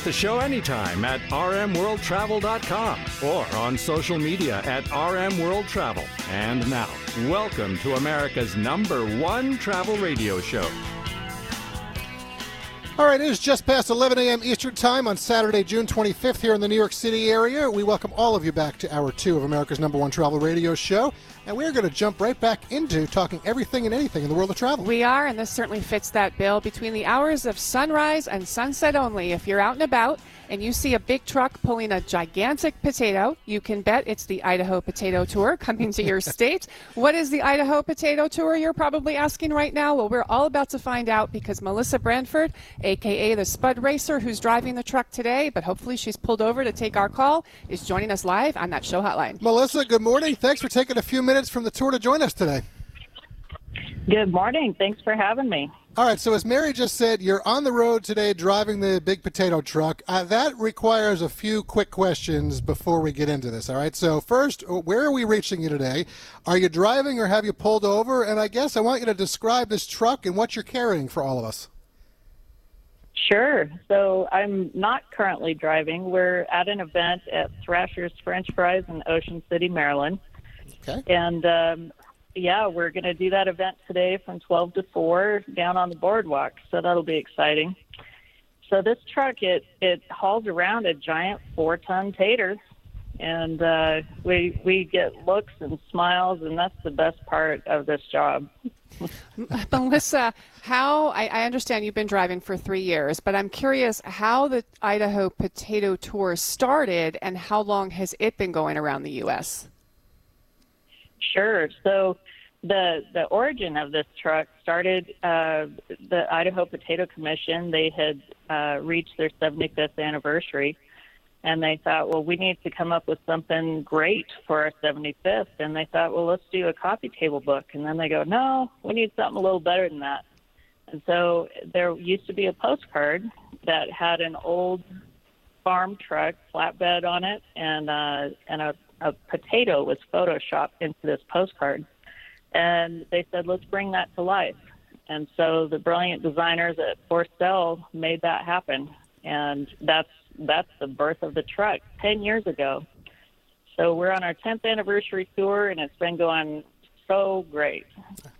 With the show anytime at rmworldtravel.com or on social media at rmworldtravel. And now, welcome to America's number one travel radio show. All right, it is just past 11 a.m. Eastern Time on Saturday, June 25th, here in the New York City area. We welcome all of you back to hour two of America's number one travel radio show. And we're going to jump right back into talking everything and anything in the world of travel. We are, and this certainly fits that bill between the hours of sunrise and sunset only. If you're out and about and you see a big truck pulling a gigantic potato, you can bet it's the Idaho Potato Tour coming to your state. What is the Idaho Potato Tour, you're probably asking right now? Well, we're all about to find out because Melissa Branford, aka the Spud Racer, who's driving the truck today, but hopefully she's pulled over to take our call, is joining us live on that show hotline. Melissa, good morning. Thanks for taking a few minutes from the tour to join us today. Good morning. Thanks for having me. All right, so as Mary just said, you're on the road today driving the big potato truck. Uh, that requires a few quick questions before we get into this. All right, so first, uh, where are we reaching you today? Are you driving or have you pulled over? And I guess I want you to describe this truck and what you're carrying for all of us. Sure. So I'm not currently driving. We're at an event at Thrasher's French Fries in Ocean City, Maryland. Okay. And um, yeah, we're going to do that event today from 12 to 4 down on the boardwalk. So that'll be exciting. So this truck, it, it hauls around a giant four ton tater. And uh, we we get looks and smiles, and that's the best part of this job. Melissa, how I, I, understand you've been driving for three years, but I'm curious how the Idaho Potato Tour started and how long has it been going around the U.S. Sure. So the the origin of this truck started uh, the Idaho Potato Commission. They had uh, reached their 75th anniversary, and they thought, well, we need to come up with something great for our 75th. And they thought, well, let's do a coffee table book. And then they go, no, we need something a little better than that. And so there used to be a postcard that had an old farm truck flatbed on it and uh, and a a potato was photoshopped into this postcard. And they said, let's bring that to life. And so the brilliant designers at Forcell made that happen. And that's that's the birth of the truck 10 years ago. So we're on our 10th anniversary tour, and it's been going so great.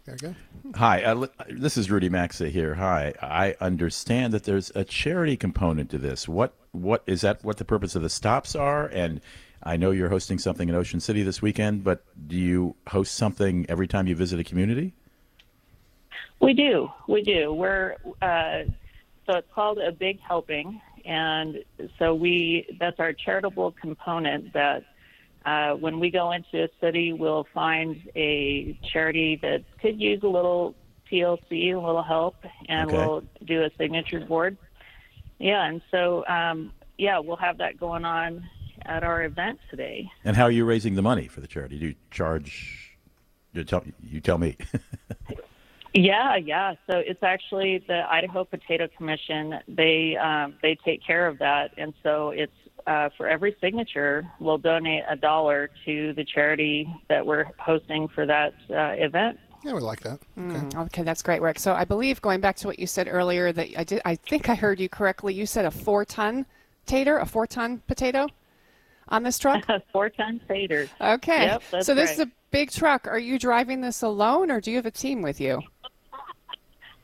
Very good. Hi, uh, this is Rudy Maxa here. Hi, I understand that there's a charity component to this. What what is that? What the purpose of the stops are, and I know you're hosting something in Ocean City this weekend, but do you host something every time you visit a community? We do. We do. We're uh, so it's called a big helping, and so we that's our charitable component. That uh, when we go into a city, we'll find a charity that could use a little TLC, a little help, and Okay. we'll do a signature board. Yeah, and so um, yeah, we'll have that going on at our event today. And how are you raising the money for the charity? Do you charge? You tell you tell me. Yeah, yeah. So it's actually the Idaho Potato Commission. They um, they take care of that, and so it's uh, for every signature, we'll donate a dollar to the charity that we're hosting for that uh, event. Yeah, we like that. Okay. Mm, okay, that's great work. So I believe going back to what you said earlier that I did I think I heard you correctly. You said a 4-ton tater, a 4-ton potato on this truck? Four ton tater. Okay. Yep, so this right. is a big truck. Are you driving this alone or do you have a team with you?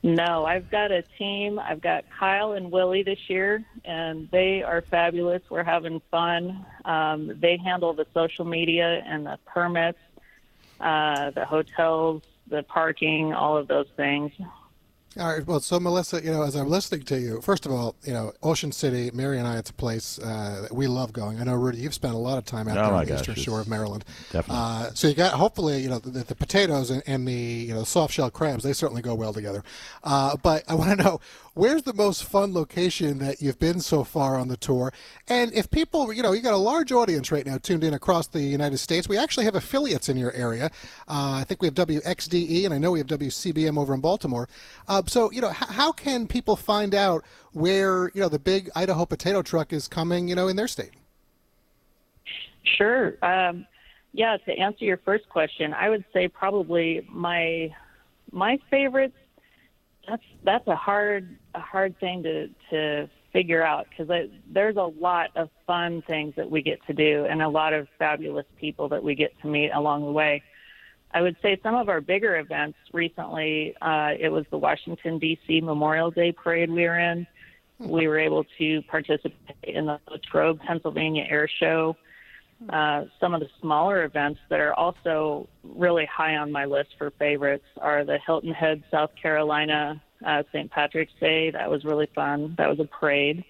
No, I've got a team. I've got Kyle and Willie this year, and they are fabulous. We're having fun. Um, they handle the social media and the permits, uh, the hotels, the parking, all of those things. All right. Well, so Melissa, you know, as I'm listening to you, first of all, you know, Ocean City, Mary and I, it's a place uh, that we love going. I know, Rudy, you've spent a lot of time out Oh, there on the gosh, eastern shore of Maryland. Definitely. Uh, so you got hopefully, you know, the, the potatoes and, and the you know soft shell crabs. They certainly go well together. Uh, but I want to know where's the most fun location that you've been so far on the tour? And if people, you know, you got a large audience right now tuned in across the United States. We actually have affiliates in your area. Uh, I think we have WXDE, and I know we have WCBM over in Baltimore. Uh, so, you know, h- how can people find out where you know the big Idaho potato truck is coming? You know, in their state. Sure. Um, yeah, to answer your first question, I would say probably my my favorites. That's that's a hard a hard thing to to figure out because there's a lot of fun things that we get to do and a lot of fabulous people that we get to meet along the way. I would say some of our bigger events recently. Uh, it was the Washington D.C. Memorial Day Parade we were in. We were able to participate in the Latrobe, Pennsylvania Air Show uh, some of the smaller events that are also really high on my list for favorites are the Hilton Head, South Carolina uh, St. Patrick's Day. That was really fun. That was a parade.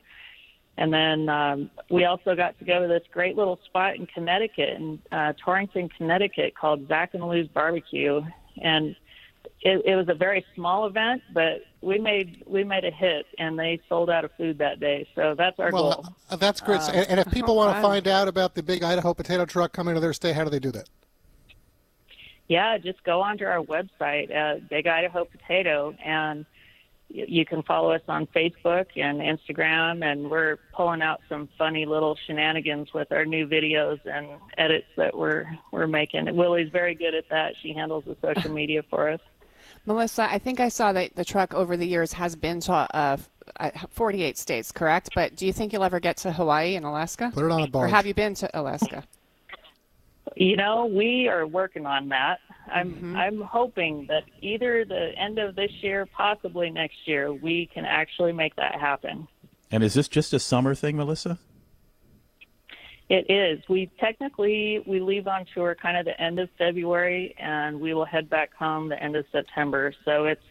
And then um, we also got to go to this great little spot in Connecticut, in uh, Torrington, Connecticut, called Zach and Lou's Barbecue. And it, it was a very small event, but we made we made a hit, and they sold out of food that day. So that's our well, goal. Uh, that's great. Uh, and, and, if people want to find out about the big Idaho potato truck coming to their state, how do they do that? Yeah, just go onto our website, uh, Big Idaho Potato, and you can follow us on Facebook and Instagram, and we're pulling out some funny little shenanigans with our new videos and edits that we're we're making. Willie's very good at that. She handles the social media for us. Melissa, I think I saw that the truck over the years has been to uh, 48 states, correct? But do you think you'll ever get to Hawaii and Alaska? Put it on a barge. Or have you been to Alaska? You know, we are working on that. I'm mm-hmm. I'm hoping that either the end of this year, possibly next year, we can actually make that happen. And is this just a summer thing, Melissa? It is. We technically we leave on tour kind of the end of February, and we will head back home the end of September. So it's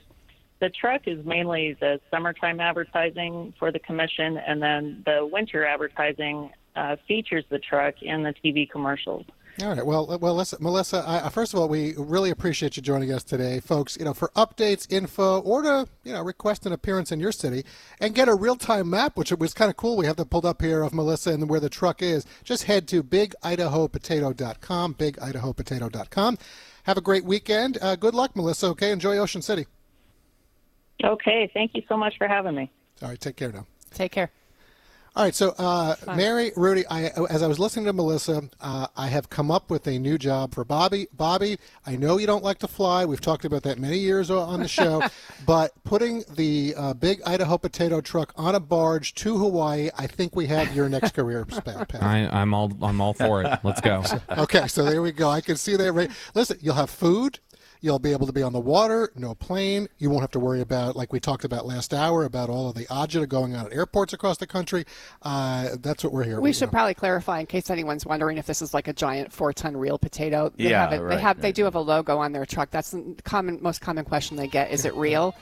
the truck is mainly the summertime advertising for the commission, and then the winter advertising uh, features the truck in the TV commercials. All right. Well, well, listen, Melissa. I, first of all, we really appreciate you joining us today, folks. You know, for updates, info, or to you know request an appearance in your city and get a real-time map, which was kind of cool. We have that pulled up here of Melissa and where the truck is. Just head to bigidahopotato.com. Bigidahopotato.com. Have a great weekend. Uh, good luck, Melissa. Okay. Enjoy Ocean City. Okay. Thank you so much for having me. All right. Take care now. Take care. All right, so uh, Mary, Rudy, I, as I was listening to Melissa, uh, I have come up with a new job for Bobby. Bobby, I know you don't like to fly. We've talked about that many years on the show, but putting the uh, big Idaho potato truck on a barge to Hawaii, I think we have your next career path. I, am all I'm all for it. Let's go. okay, so there we go. I can see that. Right. Listen, you'll have food. You'll be able to be on the water, no plane. You won't have to worry about, like we talked about last hour, about all of the agita going on at airports across the country. Uh, that's what we're here. We should know. probably clarify in case anyone's wondering if this is like a giant four-ton real potato. They yeah, have it, right, they have right. they do have a logo on their truck. That's the common most common question they get. Is it real?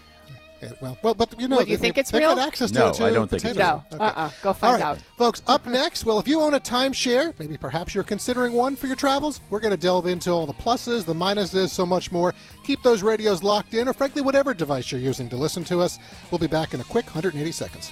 Well, well, but you know, what, you think it's they real? Got access to no, it too. I don't think it's No, okay. uh-uh. Go find All right, out. folks. Up next, well, if you own a timeshare, maybe perhaps you're considering one for your travels. We're going to delve into all the pluses, the minuses, so much more. Keep those radios locked in, or frankly, whatever device you're using to listen to us. We'll be back in a quick 180 seconds.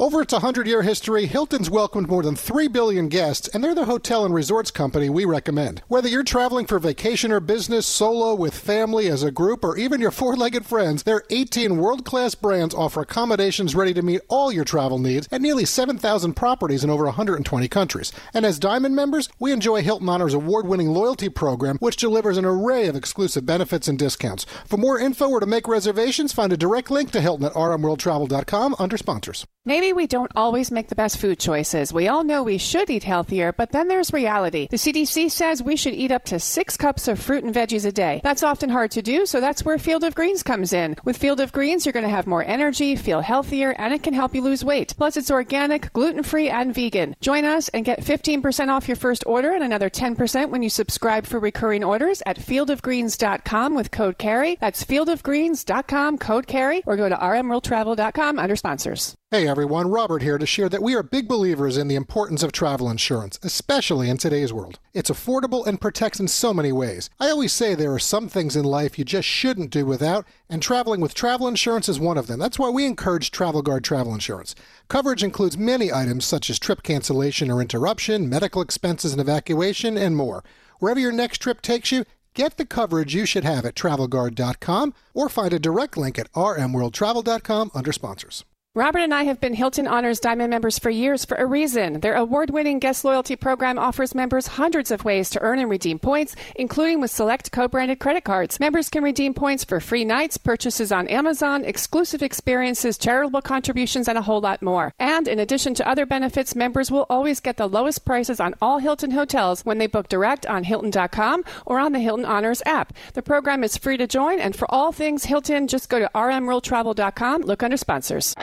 Over its 100 year history, Hilton's welcomed more than 3 billion guests, and they're the hotel and resorts company we recommend. Whether you're traveling for vacation or business, solo, with family, as a group, or even your four legged friends, their 18 world class brands offer accommodations ready to meet all your travel needs at nearly 7,000 properties in over 120 countries. And as Diamond members, we enjoy Hilton Honors award winning loyalty program, which delivers an array of exclusive benefits and discounts. For more info or to make reservations, find a direct link to Hilton at rmworldtravel.com under sponsors. Maybe We don't always make the best food choices. We all know we should eat healthier, but then there's reality. The CDC says we should eat up to six cups of fruit and veggies a day. That's often hard to do, so that's where Field of Greens comes in. With Field of Greens, you're going to have more energy, feel healthier, and it can help you lose weight. Plus, it's organic, gluten free, and vegan. Join us and get 15% off your first order and another 10% when you subscribe for recurring orders at fieldofgreens.com with code CARRY. That's fieldofgreens.com, code CARRY, or go to rmworldtravel.com under sponsors. Hey everyone, Robert here to share that we are big believers in the importance of travel insurance, especially in today's world. It's affordable and protects in so many ways. I always say there are some things in life you just shouldn't do without, and traveling with travel insurance is one of them. That's why we encourage Travel Guard travel insurance. Coverage includes many items such as trip cancellation or interruption, medical expenses and evacuation, and more. Wherever your next trip takes you, Get the coverage you should have at travelguard.com or find a direct link at rmworldtravel.com under sponsors. Robert and I have been Hilton Honors Diamond members for years for a reason. Their award winning guest loyalty program offers members hundreds of ways to earn and redeem points, including with select co branded credit cards. Members can redeem points for free nights, purchases on Amazon, exclusive experiences, charitable contributions, and a whole lot more. And in addition to other benefits, members will always get the lowest prices on all Hilton hotels when they book direct on Hilton.com or on the Hilton Honors app. The program is free to join, and for all things Hilton, just go to rmworldtravel.com, look under sponsors.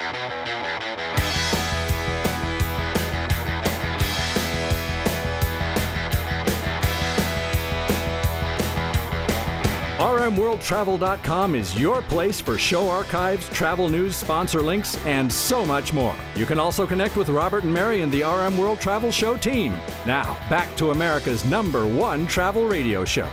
RMWorldTravel.com is your place for show archives, travel news, sponsor links, and so much more. You can also connect with Robert and Mary and the RM World Travel Show team. Now, back to America's number one travel radio show.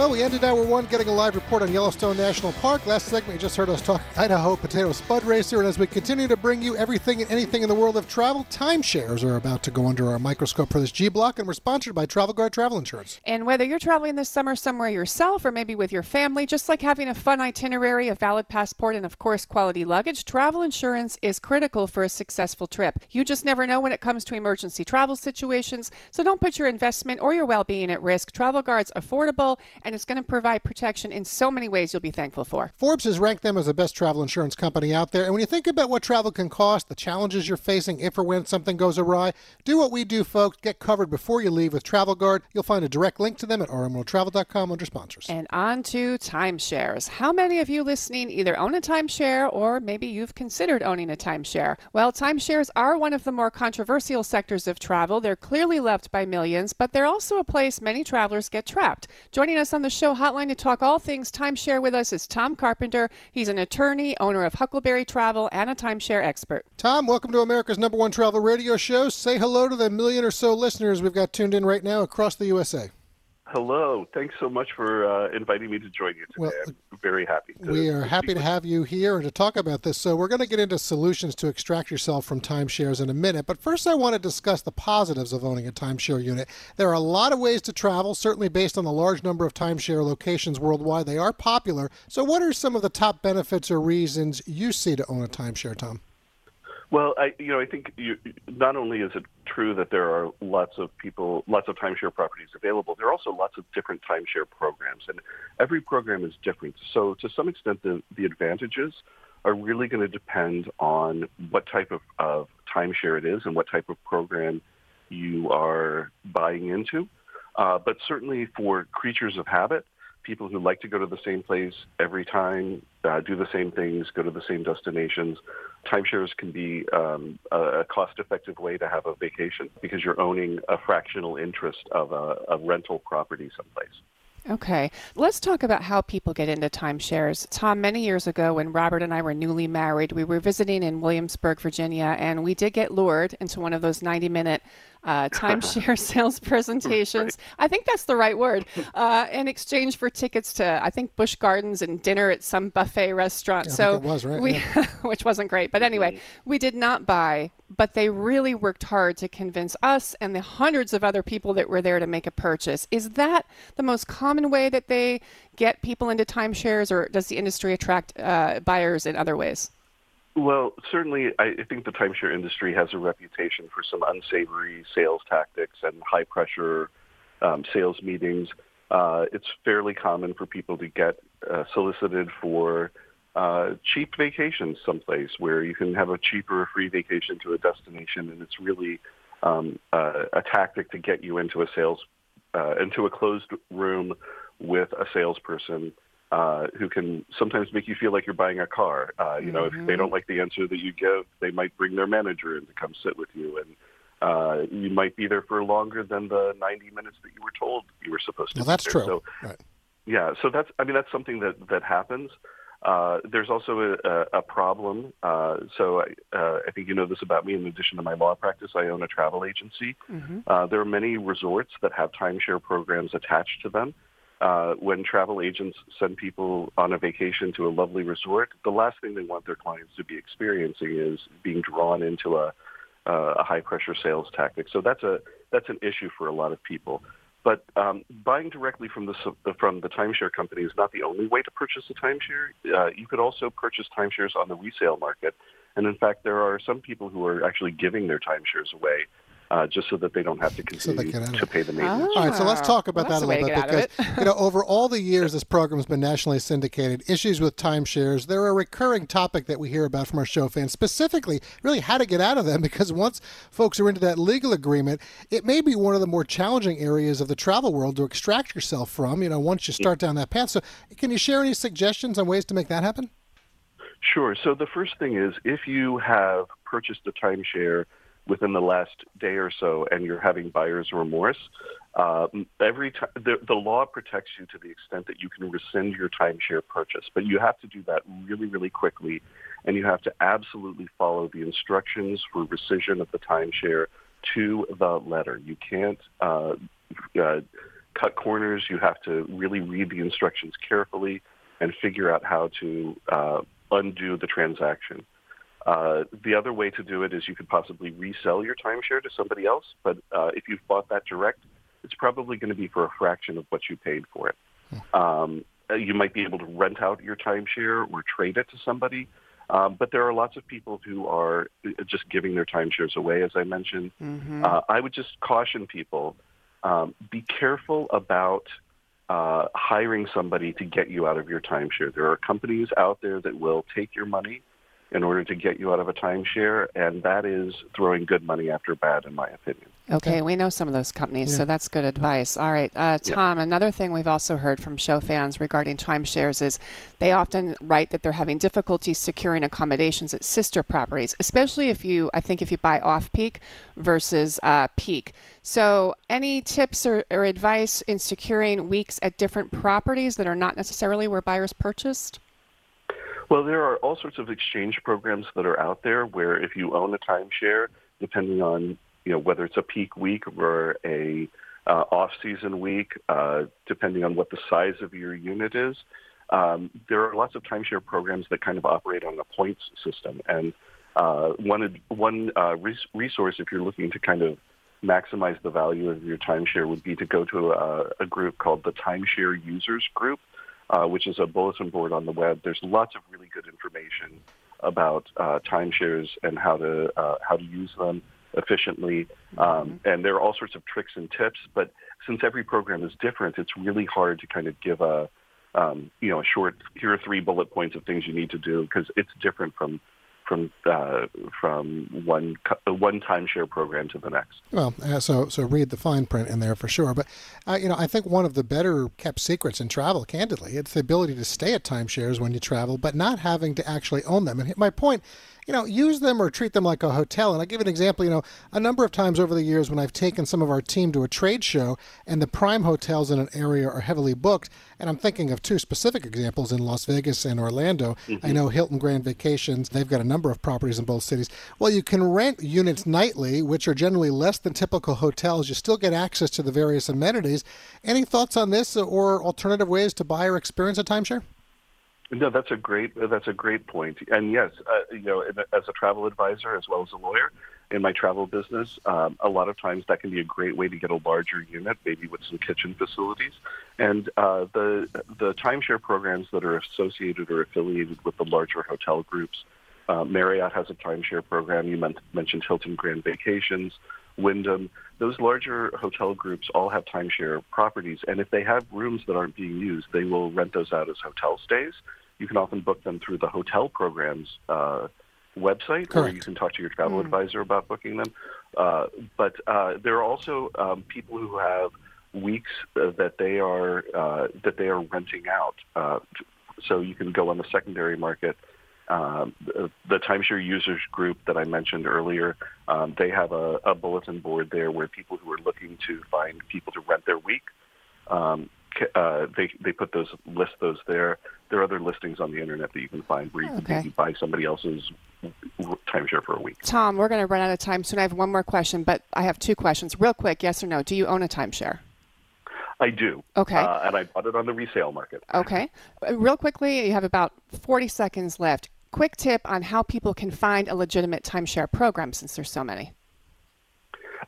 Well, we ended hour one getting a live report on Yellowstone National Park. Last segment, you just heard us talk Idaho Potato Spud Racer. And as we continue to bring you everything and anything in the world of travel, timeshares are about to go under our microscope for this G block. And we're sponsored by Travel Guard Travel Insurance. And whether you're traveling this summer somewhere yourself or maybe with your family, just like having a fun itinerary, a valid passport, and of course, quality luggage, travel insurance is critical for a successful trip. You just never know when it comes to emergency travel situations. So don't put your investment or your well being at risk. Travel Guard's affordable and it's going to provide protection in so many ways you'll be thankful for. Forbes has ranked them as the best travel insurance company out there. And when you think about what travel can cost, the challenges you're facing if or when something goes awry, do what we do, folks. Get covered before you leave with Travel Guard. You'll find a direct link to them at rmworldtravel.com under sponsors. And on to timeshares. How many of you listening either own a timeshare or maybe you've considered owning a timeshare? Well, timeshares are one of the more controversial sectors of travel. They're clearly loved by millions, but they're also a place many travelers get trapped. Joining us on the show hotline to talk all things timeshare with us is Tom Carpenter. He's an attorney, owner of Huckleberry Travel, and a timeshare expert. Tom, welcome to America's number one travel radio show. Say hello to the million or so listeners we've got tuned in right now across the USA. Hello. Thanks so much for uh, inviting me to join you today. Well, I'm very happy. To, we are to happy to have you here and to talk about this. So, we're going to get into solutions to extract yourself from timeshares in a minute. But first, I want to discuss the positives of owning a timeshare unit. There are a lot of ways to travel, certainly based on the large number of timeshare locations worldwide. They are popular. So, what are some of the top benefits or reasons you see to own a timeshare, Tom? Well, I you know I think you, not only is it true that there are lots of people, lots of timeshare properties available, there are also lots of different timeshare programs, and every program is different. So to some extent, the the advantages are really going to depend on what type of, of timeshare it is and what type of program you are buying into. Uh, but certainly for creatures of habit, people who like to go to the same place every time, uh, do the same things, go to the same destinations. Timeshares can be um, a cost-effective way to have a vacation because you're owning a fractional interest of a, a rental property someplace. Okay, let's talk about how people get into timeshares. Tom, many years ago, when Robert and I were newly married, we were visiting in Williamsburg, Virginia, and we did get lured into one of those 90 minute uh, timeshare sales presentations. I think that's the right word. Uh, in exchange for tickets to, I think, Busch Gardens and dinner at some buffet restaurant. Yeah, so was, right? we, yeah. which wasn't great. But anyway, we did not buy. But they really worked hard to convince us and the hundreds of other people that were there to make a purchase. Is that the most common way that they get people into timeshares, or does the industry attract uh, buyers in other ways? Well, certainly, I think the timeshare industry has a reputation for some unsavory sales tactics and high pressure um, sales meetings. Uh, it's fairly common for people to get uh, solicited for uh, cheap vacations someplace where you can have a cheaper free vacation to a destination, and it's really um, a tactic to get you into a sales uh, into a closed room with a salesperson uh, who can sometimes make you feel like you're buying a car. Uh, you know, Mm-hmm. if they don't like the answer that you give, they might bring their manager in to come sit with you, and uh, you might be there for longer than the 90 minutes that you were told you were supposed to. Well, be that's there. true. So Right. yeah, so that's I mean that's something that that happens. Uh, there's also a, a, problem. Uh, so I, uh, I think you know this about me. In addition to my law practice, I own a travel agency. Uh, there are many resorts that have timeshare programs attached to them. Uh, when travel agents send people on a vacation to a lovely resort, the last thing they want their clients to be experiencing is being drawn into a, uh, a high pressure sales tactic. So that's a that's an issue for a lot of people. But um, buying directly from the from the timeshare company is not the only way to purchase a timeshare. Uh, you could also purchase timeshares on the resale market, and in fact, there are some people who are actually giving their timeshares away uh, just so that they don't have to So they continue get out of to pay the maintenance. All right, so let's talk about well, that a little way bit to get out because of you know over all the years this program's been nationally syndicated. Issues with timeshares they're a recurring topic that we hear about from our show fans. Specifically, really how to get out of them because once folks are into that legal agreement, it may be one of the more challenging areas of the travel world to extract yourself from. You know, once you start down that path. So, can you share any suggestions on ways to make that happen? Sure. So the first thing is if you have purchased a timeshare within the last day or so and you're having buyer's remorse, uh, every time the, the law protects you to the extent that you can rescind your timeshare purchase, but you have to do that really, really quickly, and you have to absolutely follow the instructions for rescission of the timeshare to the letter. You can't uh, uh, cut corners. You have to really read the instructions carefully and figure out how to uh, undo the transaction. Uh, the other way to do it is you could possibly resell your timeshare to somebody else, but uh, if you've bought that direct, it's probably going to be for a fraction of what you paid for it. Um, uh, you might be able to rent out your timeshare or trade it to somebody, um, but there are lots of people who are uh, just giving their timeshares away, as I mentioned. Uh, I would just caution people um, be careful about uh, hiring somebody to get you out of your timeshare. There are companies out there that will take your money in order to get you out of a timeshare, and that is throwing good money after bad, in my opinion. Okay, we know some of those companies, so that's good advice. All right, uh, Tom, another thing we've also heard from show fans regarding timeshares is they often write that they're having difficulty securing accommodations at sister properties, especially if you, I think, if you buy off peak versus uh, peak. So, any tips or, or advice in securing weeks at different properties that are not necessarily where buyers purchased? Well, there are all sorts of exchange programs that are out there where if you own a timeshare, depending on you know whether it's a peak week or a uh, off-season week, uh, depending on what the size of your unit is, um, there are lots of timeshare programs that kind of operate on a points system. And uh, one one uh, res- resource, if you're looking to kind of maximize the value of your timeshare, would be to go to a, a group called the Timeshare Users Group uh, which is a bulletin board on the web. There's lots of really good information about uh, timeshares and how to uh, how to use them efficiently. Um, and there are all sorts of tricks and tips. But since every program is different, it's really hard to kind of give a um, you know a short here are three bullet points of things you need to do because it's different from from uh, from one co- one timeshare program to the next. Well, uh, so so read the fine print in there for sure. But uh, you know, I think one of the better kept secrets in travel, candidly, it's the ability to stay at timeshares when you travel, but not having to actually own them. And my point, you know, use them or treat them like a hotel. And I'll give an example. You know, a number of times over the years when I've taken some of our team to a trade show and the prime hotels in an area are heavily booked, and I'm thinking of two specific examples in Las Vegas and Orlando. I mm-hmm. know Hilton Grand Vacations, they've got a number of properties in both cities. Well, you can rent units nightly, which are generally less than typical hotels. You still get access to the various amenities. Any thoughts on this or alternative ways to buy or experience a timeshare? No, that's a great that's a great point. And yes, uh, you know, as a travel advisor as well as a lawyer in my travel business, um, a lot of times that can be a great way to get a larger unit, maybe with some kitchen facilities. And uh, the the timeshare programs that are associated or affiliated with the larger hotel groups, uh, Marriott has a timeshare program. You men- mentioned Hilton Grand Vacations, Wyndham. Those larger hotel groups all have timeshare properties, and if they have rooms that aren't being used, they will rent those out as hotel stays. You can often book them through the hotel programs uh, website, or you can talk to your travel advisor about booking them. Uh, but uh, there are also um, people who have weeks uh, that they are uh, that they are renting out. Uh, t- so you can go on the secondary market. Um, the, the timeshare users group that I mentioned earlier, um, they have a, a bulletin board there where people who are looking to find people to rent their week, um, uh, they they put those list those there. There are other listings on the internet that you can find where you can Okay. maybe buy somebody else's timeshare for a week. Tom, we're going to run out of time soon. I have one more question, but I have two questions. Real quick, yes or no? Do you own a timeshare? I do. Okay. Uh, and I bought it on the resale market. Okay. Uh, Real quickly, you have about 40 seconds left. Quick tip on how people can find a legitimate timeshare program since there's so many.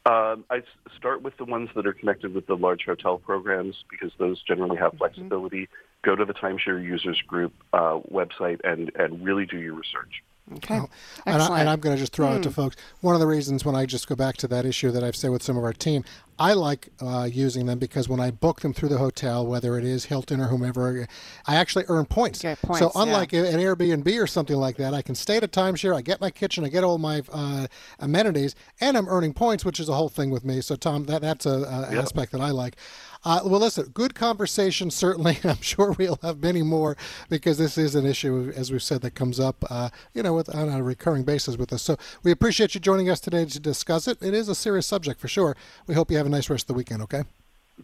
Um, I start with the ones that are connected with the large hotel programs because those generally Mm-hmm. have flexibility. Go to the timeshare users group uh, website and, and really do your research. Okay. And, I, and I'm going to just throw Hmm. it to folks. One of the reasons when I just go back to that issue that I've said with some of our team, I like uh, using them because when I book them through the hotel, whether it is Hilton or whomever, I actually earn points. Get points, so yeah. unlike an Airbnb or something like that, I can stay at a timeshare. I get my kitchen, I get all my uh, amenities, and I'm earning points, which is a whole thing with me. So Tom, that that's a, a aspect that I like. Uh, well, listen, good conversation. Certainly, I'm sure we'll have many more because this is an issue, as we've said, that comes up, uh, you know, with, on a recurring basis with us. So we appreciate you joining us today to discuss it. It is a serious subject for sure. We hope you have a nice rest of the weekend. Okay.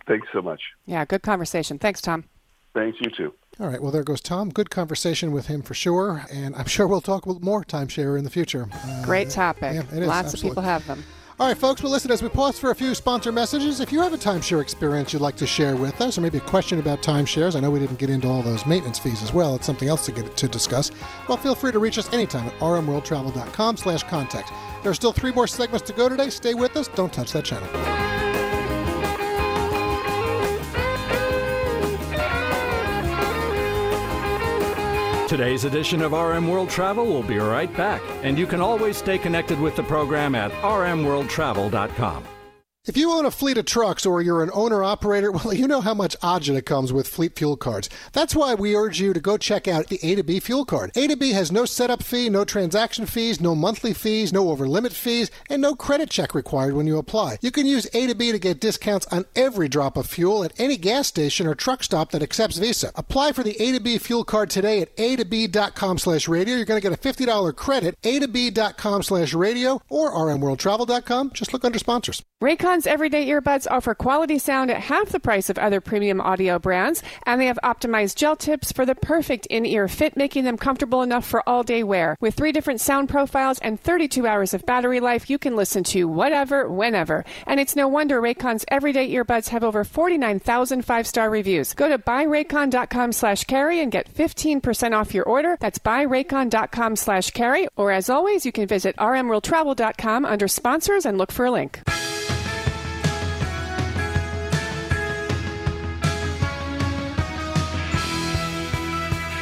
Thanks so much. yeah, good conversation. Thanks, Tom. Thanks, you too. All right. Well, there goes Tom. Good conversation with him for sure, and I'm sure we'll talk more timeshare in the future. Uh, Great topic. yeah, it is, Lots of people have them. All right, folks, well, listen, as we pause for a few sponsor messages, if you have a timeshare experience you'd like to share with us, or maybe a question about timeshares, I know we didn't get into all those maintenance fees as well. It's something else to get to discuss. Well, feel free to reach us anytime at rmworldtravel.com slash contact. There are still three more segments to go today. Stay with us. Don't touch that channel. Today's edition of RM World Travel will be right back, and you can always stay connected with the program at rmworldtravel.com. If you own a fleet of trucks or you're an owner operator, well, you know how much agita comes with fleet fuel cards. That's why we urge you to go check out the A to B fuel card. A to B has no setup fee, no transaction fees, no monthly fees, no over limit fees, and no credit check required when you apply. You can use A to B to get discounts on every drop of fuel at any gas station or truck stop that accepts Visa. Apply for the A to B fuel card today at a to b.com slash radio. You're going to get a $50 credit, a to b.com slash radio or rmworldtravel.com. Just look under sponsors. Raycon's everyday earbuds offer quality sound at half the price of other premium audio brands, and they have optimized gel tips for the perfect in ear fit, making them comfortable enough for all day wear. With three different sound profiles and 32 hours of battery life, you can listen to whatever, whenever. And it's no wonder Raycon's everyday earbuds have over 49,000 five star reviews. Go to buyraycon.com slash carry and get 15% off your order. That's buyraycon.com slash carry. Or as always, you can visit rmworldtravel.com under sponsors and look for a link.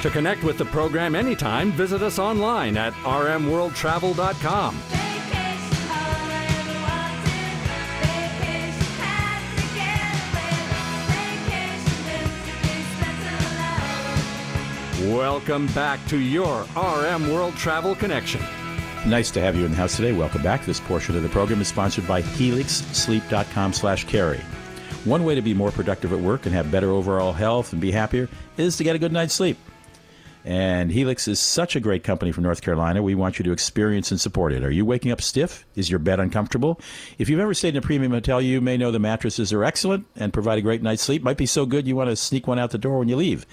To connect with the program anytime, visit us online at rmworldtravel.com. Welcome back to your RM World Travel Connection. Nice to have you in the house today. Welcome back. This portion of the program is sponsored by HelixSleep.com slash carry. One way to be more productive at work and have better overall health and be happier is to get a good night's sleep. And Helix is such a great company from North Carolina. We want you to experience and support it. Are you waking up stiff? Is your bed uncomfortable? If you've ever stayed in a premium hotel, you may know the mattresses are excellent and provide a great night's sleep. Might be so good you want to sneak one out the door when you leave.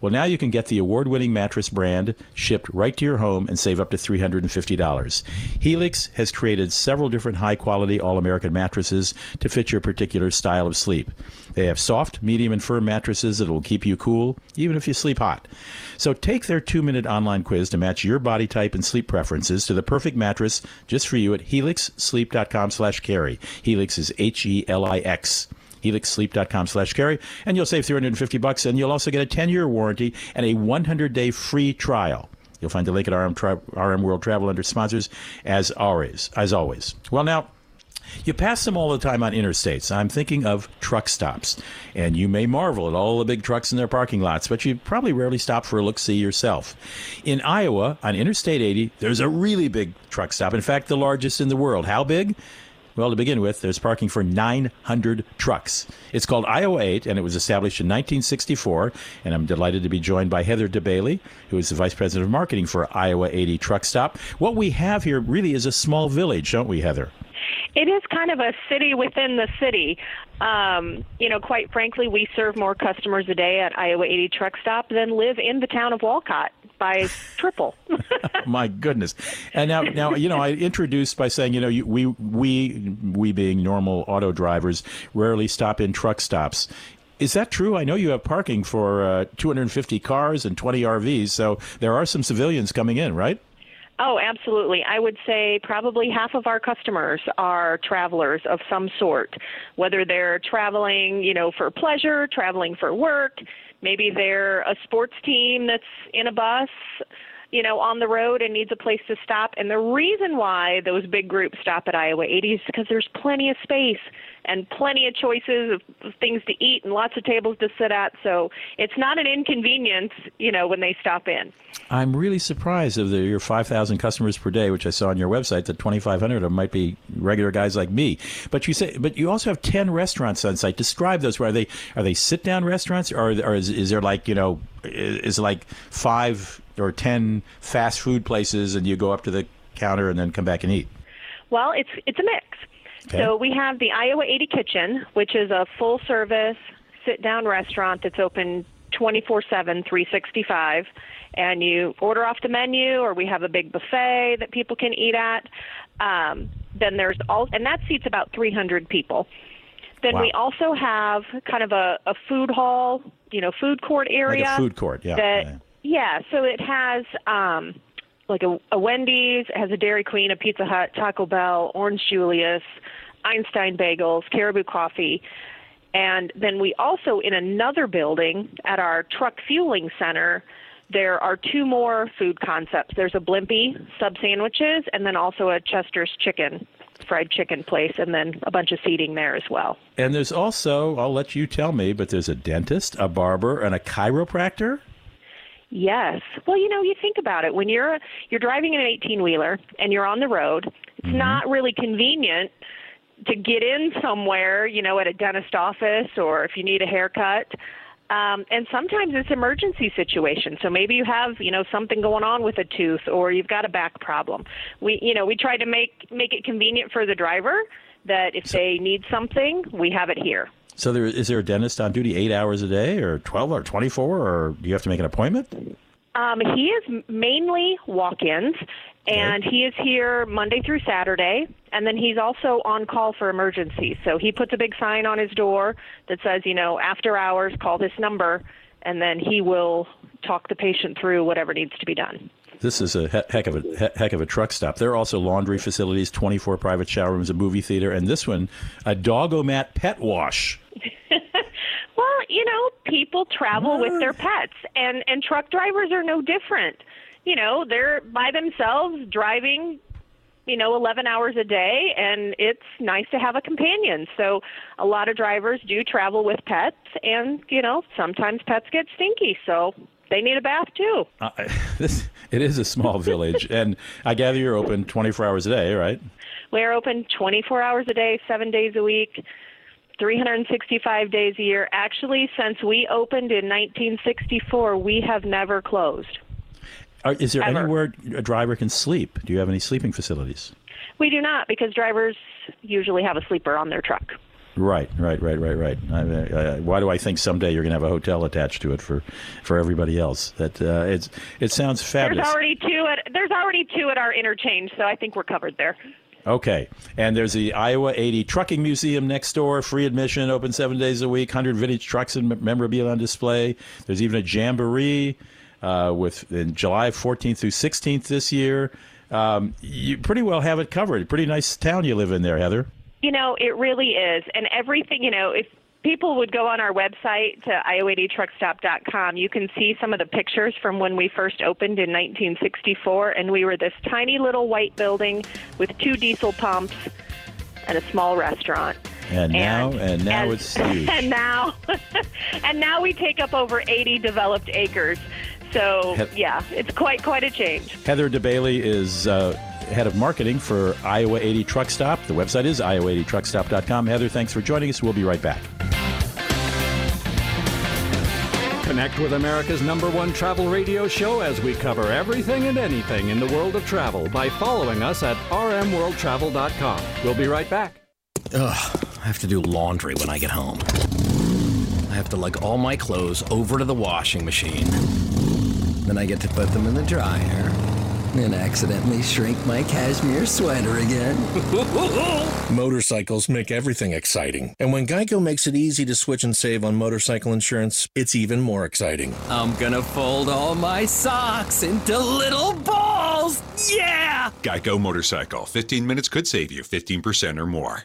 Well, now you can get the award winning mattress brand shipped right to your home and save up to $350. Helix has created several different high quality All American mattresses to fit your particular style of sleep. They have soft, medium, and firm mattresses that will keep you cool, even if you sleep hot. So take their two minute online quiz to match your body type and sleep preferences to the perfect mattress just for you at helixsleep.com slash carry. Helix is H E L I X. helixsleep.com slash carry and you'll save 350 bucks and you'll also get a 10-year warranty and a 100-day free trial you'll find the link at RM, Tra- RM world travel under sponsors as always as always well now You pass them all the time on interstates. I'm thinking of truck stops. And you may marvel at all the big trucks in their parking lots, but you probably rarely stop for a look see yourself. In Iowa, on Interstate 80, there's a really big truck stop. In fact, the largest in the world. How big? Well, to begin with, there's parking for 900 trucks. It's called Iowa 80, and it was established in 1964. And I'm delighted to be joined by Heather DeBaillie, who is the Vice President of Marketing for Iowa 80 Truck Stop. What we have here really is a small village, don't we, Heather? It is kind of a city within the city. Um, you know, quite frankly, we serve more customers a day at Iowa 80 Truck Stop than live in the town of Walcott by triple. My goodness! And now, now you know, I introduced by saying, you know, you, we we we being normal auto drivers rarely stop in truck stops. Is that true? I know you have parking for uh, 250 cars and 20 RVs, so there are some civilians coming in, right? Oh, absolutely. I would say probably half of our customers are travelers of some sort, whether they're traveling, you know, for pleasure, traveling for work, maybe they're a sports team that's in a bus, you know, on the road and needs a place to stop. And the reason why those big groups stop at Iowa 80 is because there's plenty of space and plenty of choices of things to eat and lots of tables to sit at. So it's not an inconvenience, you know, when they stop in. I'm really surprised of the, your 5,000 customers per day, which I saw on your website, that 2,500 of them might be regular guys like me. But you say, but you also have 10 restaurants on site. Describe those. Are they are they sit down restaurants, or, or is, is there like you know is, is like five or 10 fast food places, and you go up to the counter and then come back and eat? Well, it's it's a mix. Okay. So we have the Iowa 80 Kitchen, which is a full service sit down restaurant that's open 24 7, 365. And you order off the menu, or we have a big buffet that people can eat at. Um, then there's all, and that seats about 300 people. Then Wow. we also have kind of a, a food hall, you know, food court area. Like a food court, yeah. That, yeah. yeah, so it has um, like a, a Wendy's, it has a Dairy Queen, a Pizza Hut, Taco Bell, Orange Julius, Einstein Bagels, Caribou Coffee. And then we also, in another building at our truck fueling center, there are two more food concepts. There's a Blimpie sub sandwiches, and then also a Chester's chicken, fried chicken place, and then a bunch of seating there as well. And there's also, I'll let you tell me, but there's a dentist, a barber, and a chiropractor. Yes. Well, you know, you think about it. When you're you're driving an 18 wheeler and you're on the road, it's not really convenient to get in somewhere, you know, at a dentist office or if you need a haircut. Um, and sometimes it's emergency situation. So maybe you have, you know, something going on with a tooth or you've got a back problem. We, you know, we try to make make it convenient for the driver that if they need something, we have it here. So there is there a dentist on duty eight hours a day, or twelve, or twenty four, or do you have to make an appointment? Um, he is mainly walk-ins, and he is here Monday through Saturday, and then he's also on call for emergencies. So he puts a big sign on his door that says, you know, after hours, call this number, and then he will talk the patient through whatever needs to be done. This is a he- heck of a he- heck of a truck stop. There are also laundry facilities, twenty four private shower rooms, a movie theater, and this one, a Dogomat pet wash. Well, you know, people travel with their pets, and and truck drivers are no different. You know, they're by themselves driving, you know, 11 hours a day, and it's nice to have a companion. So, a lot of drivers do travel with pets, and you know, sometimes pets get stinky, so they need a bath too. Uh, this it is a small village, and I gather you're open twenty four hours a day, right? We're open 24 hours a day, seven days a week. 365 days a year. Actually, since we opened in 1964, we have never closed. Are, is there Ever. anywhere a driver can sleep? Do you have any sleeping facilities? We do not because drivers usually have a sleeper on their truck. Right, right, right, right, right. I, uh, why do I think someday you're going to have a hotel attached to it for, for everybody else? That uh, it's it sounds fabulous. There's already two at there's already two at our interchange, so I think we're covered there. Okay, and there's the Iowa 80 Trucking Museum next door, free admission, open seven days a week, 100 vintage trucks and mem- memorabilia on display. There's even a jamboree uh, with in July 14th through 16th this year. Um, you pretty well have it covered. Pretty nice town you live in there, Heather. You know, it really is, and everything. You know, if people would go on our website to iowa80truckstop.com, you can see some of the pictures from when we first opened in 1964, and we were this tiny little white building with two diesel pumps. and a small restaurant. And now, and now and- it's huge. And now, and now we take up over 80 developed acres. So yeah, it's quite quite a change. Heather DeBaillie is uh, head of marketing for Iowa 80 Truck Stop. The website is iowa80truckstop.com. Heather, thanks for joining us. We'll be right back. Connect with America's number one travel radio show as we cover everything and anything in the world of travel by following us at rmworldtravel.com. We'll be right back. Ugh, I have to do laundry when I get home. I have to lug all my clothes over to the washing machine. Then I get to put them in the dryer. And accidentally shrink my cashmere sweater again. Motorcycles make everything exciting. And when Geico makes it easy to switch and save on motorcycle insurance, it's even more exciting. I'm gonna fold all my socks into little balls! Yeah! Geico Motorcycle. 15 minutes could save you 15% or more.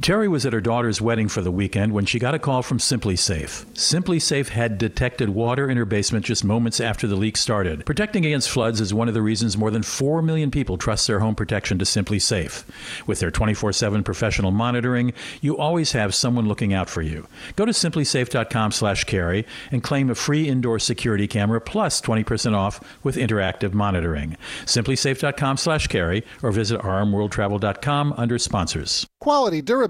Terry was at her daughter's wedding for the weekend when she got a call from SimpliSafe. Simply Safe had detected water in her basement just moments after the leak started. Protecting against floods is one of the reasons more than 4 million people trust their home protection to SimpliSafe. With their 24/7 professional monitoring, you always have someone looking out for you. Go to simplisafe.com/carey and claim a free indoor security camera plus 20% off with interactive monitoring. simplisafe.com/carey or visit rmworldtravel.com under sponsors. Quality, durability,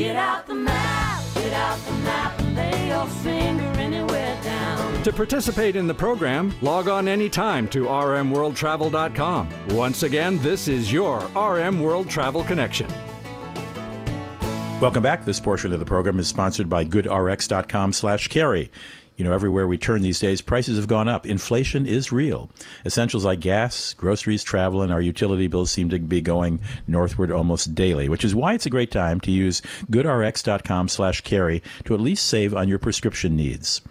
Get out the map, get out the map, and lay your finger anywhere down. To participate in the program, log on anytime to rmworldtravel.com. Once again, this is your RM World Travel Connection. Welcome back. This portion of the program is sponsored by goodrx.com slash carey. You know, everywhere we turn these days, prices have gone up. Inflation is real. Essentials like gas, groceries, travel, and our utility bills seem to be going northward almost daily, which is why it's a great time to use goodrx.com slash carey to at least save on your prescription needs.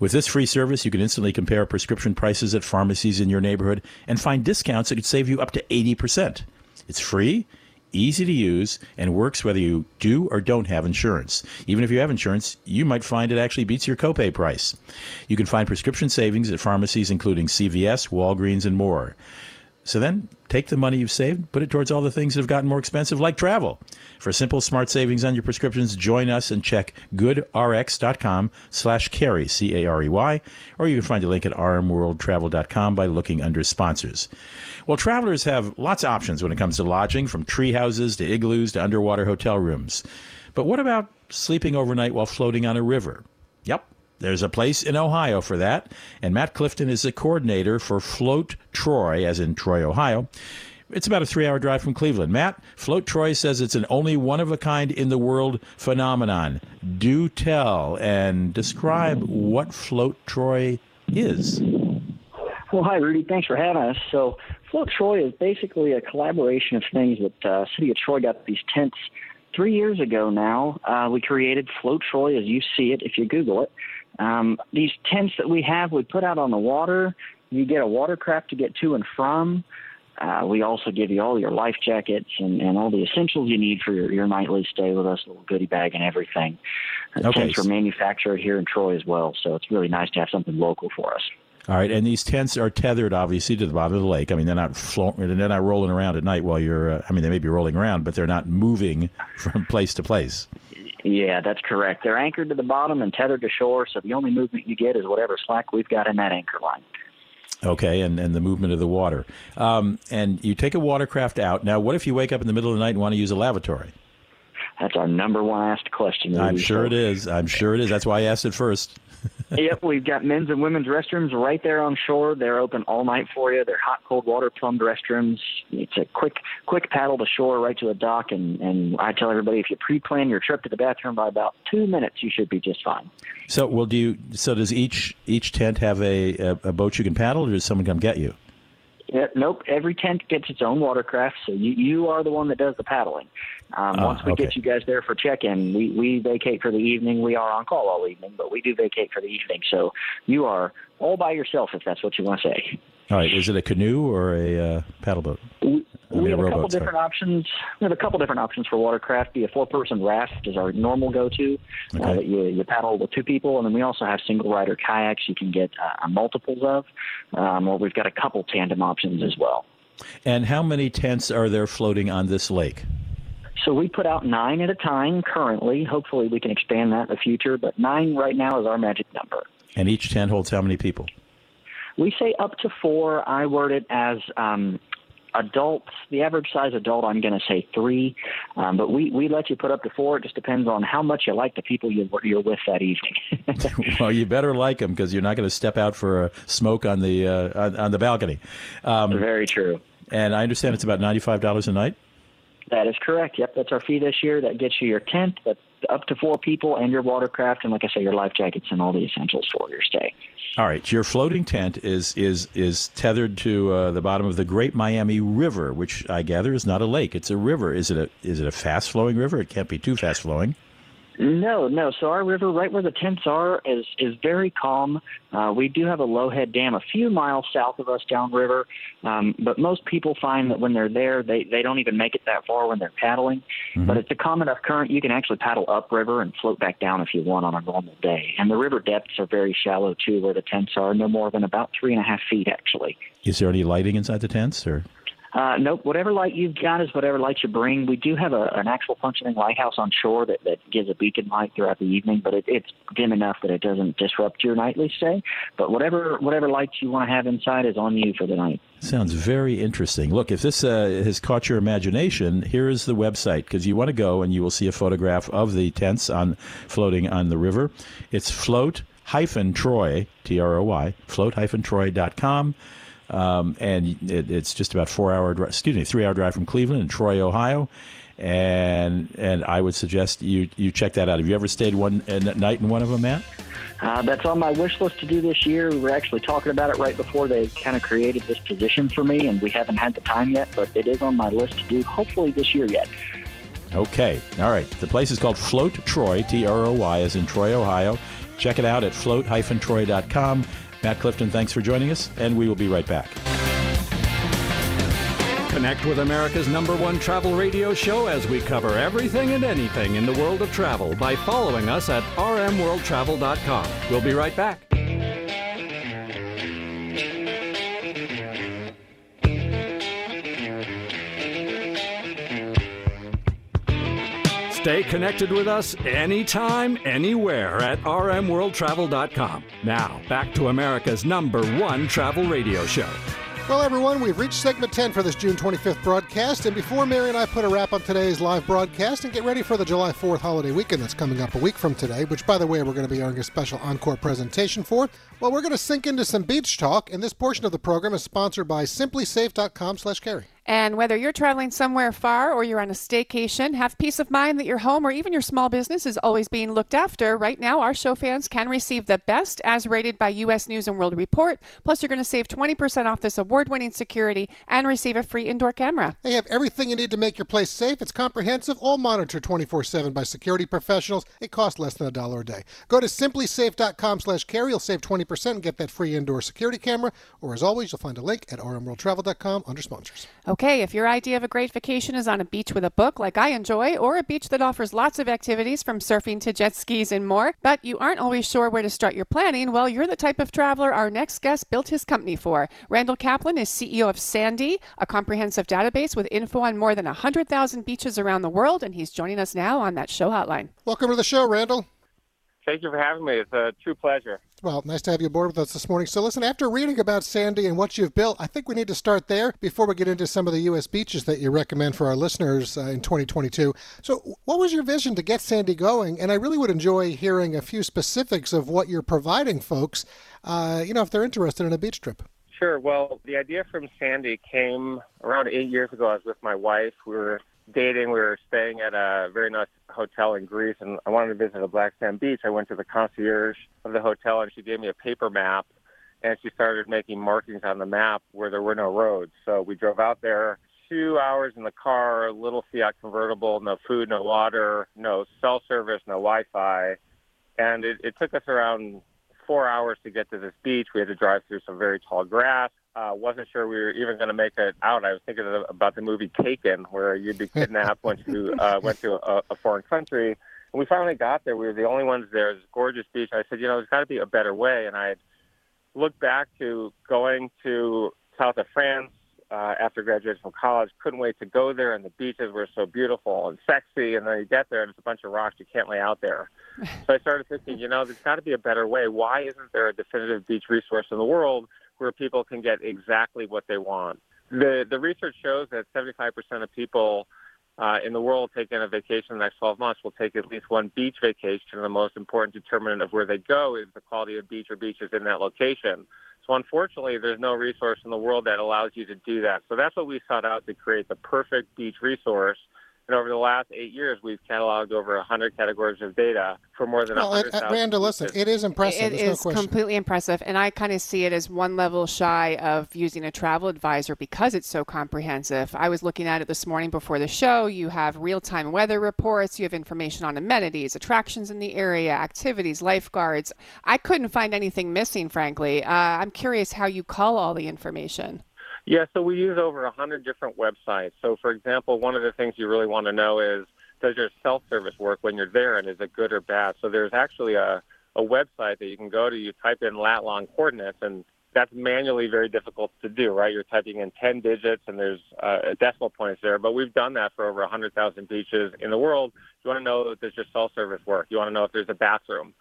With this free service, you can instantly compare prescription prices at pharmacies in your neighborhood and find discounts that could save you up to 80%. It's free easy to use, and works whether you do or don't have insurance. Even if you have insurance, you might find it actually beats your copay price. You can find prescription savings at pharmacies including CVS, Walgreens, and more. So then, take the money you've saved, put it towards all the things that have gotten more expensive, like travel. For simple, smart savings on your prescriptions, join us and check goodrx.com slash carey, C-A-R-E-Y, or you can find a link at rmworldtravel.com by looking under sponsors. Well, travelers have lots of options when it comes to lodging, from tree houses to igloos to underwater hotel rooms. But what about sleeping overnight while floating on a river? Yep, there's a place in Ohio for that. And Matt Clifton is the coordinator for Float Troy, as in Troy, Ohio. It's about a three hour drive from Cleveland. Matt, Float Troy says it's an only one of a kind in the world phenomenon. Do tell and describe what Float Troy is. Well, hi, Rudy. Thanks for having us. So, Float Troy is basically a collaboration of things that uh, City of Troy got these tents three years ago now. Uh, we created Float Troy as you see it if you Google it. Um, these tents that we have, we put out on the water. You get a watercraft to get to and from. Uh, we also give you all your life jackets and, and all the essentials you need for your, your nightly stay with us, a little goodie bag and everything. Uh, Okay. Tents are manufactured here in Troy as well, so it's really nice to have something local for us. All right, and these tents are tethered, obviously, to the bottom of the lake. I mean, they're not floating, and they're not rolling around at night while you're. Uh, I mean, they may be rolling around, but they're not moving from place to place. Yeah, that's correct. They're anchored to the bottom and tethered to shore, so the only movement you get is whatever slack we've got in that anchor line. Okay, and, and the movement of the water. Um, and you take a watercraft out. Now, what if you wake up in the middle of the night and want to use a lavatory? That's our number one asked question. I'm sure it is. I'm sure it is. That's why I asked it first. Yep, we've got men's and women's restrooms right there on shore. They're open all night for you. They're hot, cold water plumbed restrooms. It's a quick, quick paddle to shore right to the dock. And and I tell everybody if you pre-plan your trip to the bathroom by about two minutes, you should be just fine. So, well, do you? So, does each each tent have a, a, a boat you can paddle, or does someone come get you? Yeah, nope. Every tent gets its own watercraft, so you you are the one that does the paddling. Um, Ah, once we okay. get you guys there for check-in, we we vacate for the evening. We are on call all evening, but we do vacate for the evening. So you are all by yourself if that's what you want to say. All right, is it a canoe or a uh, paddle boat? We have a couple rowboat, sorry. different options. We have a couple different options for watercraft. The four-person raft is our normal go-to uh, Okay. that you, you paddle with two people, and then we also have single-rider kayaks you can get uh, multiples of, um, or we've got a couple tandem options as well. And how many tents are there floating on this lake? So we put out nine at a time currently. Hopefully, we can expand that in the future, but nine right now is our magic number. And each tent holds how many people? We say up to four. I word it as um, adults. The average size adult, I'm going to say three, um, but we, we let you put up to four. It just depends on how much you like the people you, you're with that evening. well, you better like them because you're not going to step out for a smoke on the uh, on, on the balcony. Um, Very true. And I understand it's about ninety five dollars a night. That is correct. Yep, that's our fee this year. That gets you your tent, but up to four people, and your watercraft, and like I say, your life jackets and all the essentials for your stay. All right, your floating tent is is is tethered to uh, the bottom of the Great Miami River, which I gather is not a lake; it's a river. Is it a is it a fast flowing river? It can't be too fast flowing. No, no. So our river, right where the tents are, is is very calm. Uh, we do have a low head dam a few miles south of us downriver, um, but most people find that when they're there, they they don't even make it that far when they're paddling. But it's a calm enough current you can actually paddle upriver and float back down if you want on a normal day. And the river depths are very shallow too, where the tents are no more than about three and a half feet actually. Is there any lighting inside the tents, or Uh, nope. Whatever light you've got is whatever light you bring. We do have a, an actual functioning lighthouse on shore that, that gives a beacon light throughout the evening, but it, it's dim enough that it doesn't disrupt your nightly stay. But whatever whatever lights you want to have inside is on you for the night. Sounds very interesting. Look, if this uh, has caught your imagination, here is the website because you want to go and you will see a photograph of the tents on floating on the river. It's float hyphen Troy T R O Y float hyphen Troy dot com. Um, and it, it's just about four hour drive, excuse me, three hour drive from Cleveland and Troy, Ohio. And and I would suggest you you check that out. Have you ever stayed one a night in one of them, Matt? Uh, that's on my wish list to do this year. We were actually talking about it right before they kind of created this position for me, and we haven't had the time yet, but it is on my list to do hopefully this year yet. Okay. All right. The place is called Float Troy, T R O Y, as in Troy, Ohio. Check it out at float-troy.com. Matt Clifton, thanks for joining us, and we will be right back. Connect with America's number one travel radio show as we cover everything and anything in the world of travel by following us at rmworldtravel.com. We'll be right back. Stay connected with us anytime, anywhere at rmworldtravel.com. Now, back to America's number one travel radio show. Well, everyone, we've reached segment 10 for this June 25th broadcast. And before Mary and I put a wrap on today's live broadcast and get ready for the July 4th holiday weekend that's coming up a week from today, which, by the way, we're going to be airing a special encore presentation for, well, we're going to sink into some beach talk. And this portion of the program is sponsored by simplisafe.com slash carey. And whether you're traveling somewhere far or you're on a staycation, have peace of mind that your home or even your small business is always being looked after. Right now, our show fans can receive the best as rated by U.S. News and World Report. Plus, you're going to save 20% off this award winning security and receive a free indoor camera. They have everything you need to make your place safe. It's comprehensive, all monitored 24-7 by security professionals. It costs less than a dollar a day. Go to simplisafe.com slash carey. You'll save 20% and get that free indoor security camera. Or as always, you'll find a link at rmworldtravel.com under sponsors. If your idea of a great vacation is on a beach with a book like I enjoy, or a beach that offers lots of activities from surfing to jet skis and more, but you aren't always sure where to start your planning, well, you're the type of traveler our next guest built his company for. Randall Kaplan is CEO of Sandee, a comprehensive database with info on more than 100,000 beaches around the world, and he's joining us now on that show hotline. Welcome to the show, Randall. Thank you for having me. It's a true pleasure. Well, nice to have you aboard with us this morning. So, listen, after reading about Sandee and what you've built, I think we need to start there before we get into some of the U.S. beaches that you recommend for our listeners uh, in 2022. So, what was your vision to get Sandee going? And I really would enjoy hearing a few specifics of what you're providing folks, uh, you know, if they're interested in a beach trip. Sure. Well, the idea from Sandee came around eight years ago. I was with my wife. We were dating. We were staying at a very nice hotel in Greece, and I wanted to visit a black sand beach. I went to the concierge of the hotel, and she gave me a paper map, and she started making markings on the map where there were no roads. So we drove out there. Two hours in the car, a little Fiat convertible, no food, no water, no cell service, no Wi-Fi, and it, it took us around four hours to get to this beach. We had to drive through some very tall grass. Uh, wasn't sure we were even going to make it out. I was thinking of, about the movie Taken, where you'd be kidnapped once you uh, went to a, a foreign country. And we finally got there. We were the only ones there. It was a gorgeous beach. I said, you know, there's got to be a better way. And I looked back to going to south of France uh, after graduating from college. Couldn't wait to go there, and the beaches were so beautiful and sexy. And then you get there, and it's a bunch of rocks you can't lay out there. so I started thinking, you know, there's got to be a better way. Why isn't there a definitive beach resource in the world where people can get exactly what they want? The the research shows that 75% of people uh, in the world taking a vacation in the next 12 months will take at least one beach vacation. And the most important determinant of where they go is the quality of beach or beaches in that location. So unfortunately, there's no resource in the world that allows you to do that. So that's what we sought out to create the perfect beach resource. And over the last eight years, we've cataloged over 100 categories of data for more than Well, it, 100,000. uh, Randall, listen, it is impressive. It There's no question. completely impressive, and I kind of see it as one level shy of using a travel advisor because it's so comprehensive. I was looking at it this morning before the show. You have real-time weather reports, you have information on amenities, attractions in the area, activities, lifeguards. I couldn't find anything missing, frankly. Uh, I'm curious how you call all the information. Yeah, so we use over 100 different websites. So, for example, one of the things you really want to know is does your self service work when you're there and is it good or bad? So, there's actually a, a website that you can go to. You type in lat long coordinates, and that's manually very difficult to do, right? You're typing in 10 digits and there's uh, decimal points there. But we've done that for over 100,000 beaches in the world. You want to know does your self service work? You want to know if there's a bathroom.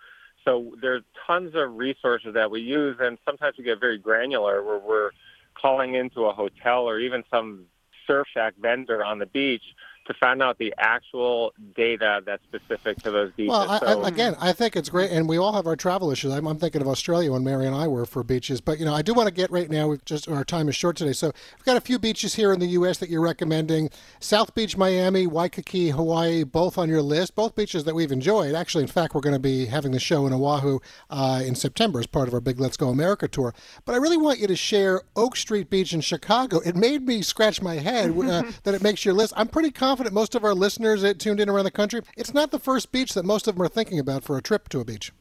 So there's tons of resources that we use, and sometimes we get very granular where we're calling into a hotel or even some surf shack vendor on the beach to find out the actual data that's specific to those beaches. Well, I, so, I, again, I think it's great, and we all have our travel issues. I'm, I'm thinking of Australia when Mary and I were for beaches, but you know, I do want to get right now. We've just our time is short today, so we've got a few beaches here in the U.S. that you're recommending: South Beach, Miami, Waikiki, Hawaii, both on your list. Both beaches that we've enjoyed. Actually, in fact, we're going to be having the show in Oahu uh, in September as part of our big Let's Go America tour. But I really want you to share Oak Street Beach in Chicago. It made me scratch my head uh, that it makes your list. I'm pretty confident most of our listeners that tuned in around the country, it's not the first beach that most of them are thinking about for a trip to a beach.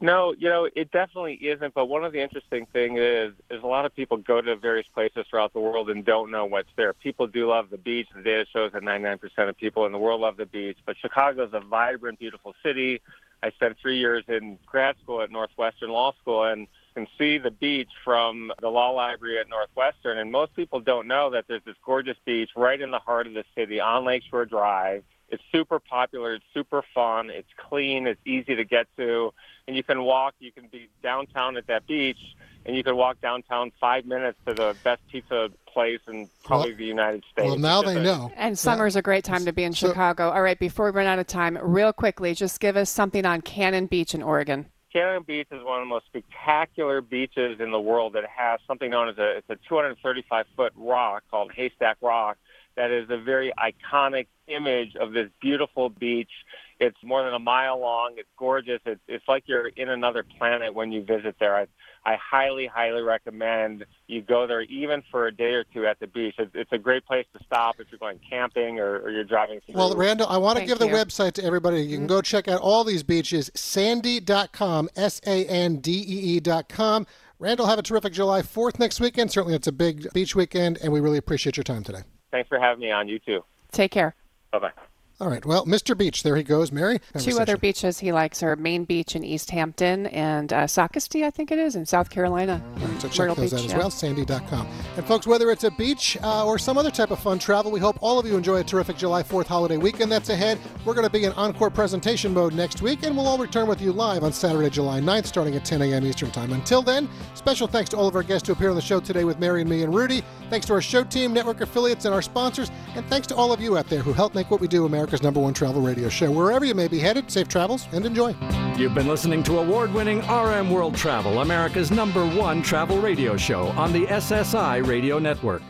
No, you know, it definitely isn't. But one of the interesting things is, is a lot of people go to various places throughout the world and don't know what's there. People do love the beach. The data shows that 99% of people in the world love the beach. But Chicago is a vibrant, beautiful city. I spent three years in grad school at Northwestern Law School and can see the beach from the law library at Northwestern. And most people don't know that there's this gorgeous beach right in the heart of the city on Lakeshore Drive. It's super popular. It's super fun. It's clean. It's easy to get to. And you can walk. You can be downtown at that beach and you could walk downtown five minutes to the best pizza place in probably Well- the United States. Well, now they know. And summer's a great time to be in Chicago. All right, before we run out of time, real quickly, just give us something on Cannon Beach in Oregon. Cannon Beach is one of the most spectacular beaches in the world that has something known as a it's a 235 foot rock called Haystack Rock that is a very iconic image of this beautiful beach. It's more than a mile long. It's gorgeous. It's it's like you're in another planet when you visit there. I I highly highly recommend you go there even for a day or two at the beach. It's, it's a great place to stop if you're going camping or, or you're driving through. Well, Randall, I want to Thank give the you. Mm-hmm. website to everybody. You can go check out all these beaches, sandee.com, S A N D E E.com. Randall, have a terrific July 4th next weekend. Certainly, it's a big beach weekend, and we really appreciate your time today. Thanks for having me on. You too. Take care. Bye bye. All right. Well, Mr. Beach, there he goes. Mary? Two other beaches he likes are Main Beach in East Hampton and uh, Socastee, I think it is, in South Carolina. in So check Myrtle those Beach, out as yeah. well, sandee.com. And folks, whether it's a beach uh, or some other type of fun travel, we hope all of you enjoy a terrific July 4th holiday weekend that's ahead. We're going to be in encore presentation mode next week, and we'll all return with you live on Saturday, July 9th, starting at 10 a.m. Eastern Time. Until then, special thanks to all of our guests who appear on the show today with Mary and me and Rudy. Thanks to our show team, network affiliates, and our sponsors. And thanks to all of you out there who help make what we do America's number one travel radio show. Wherever you may be headed, safe travels and enjoy. You've been listening to award winning RM World Travel, America's number one travel radio show on the SSI Radio Network.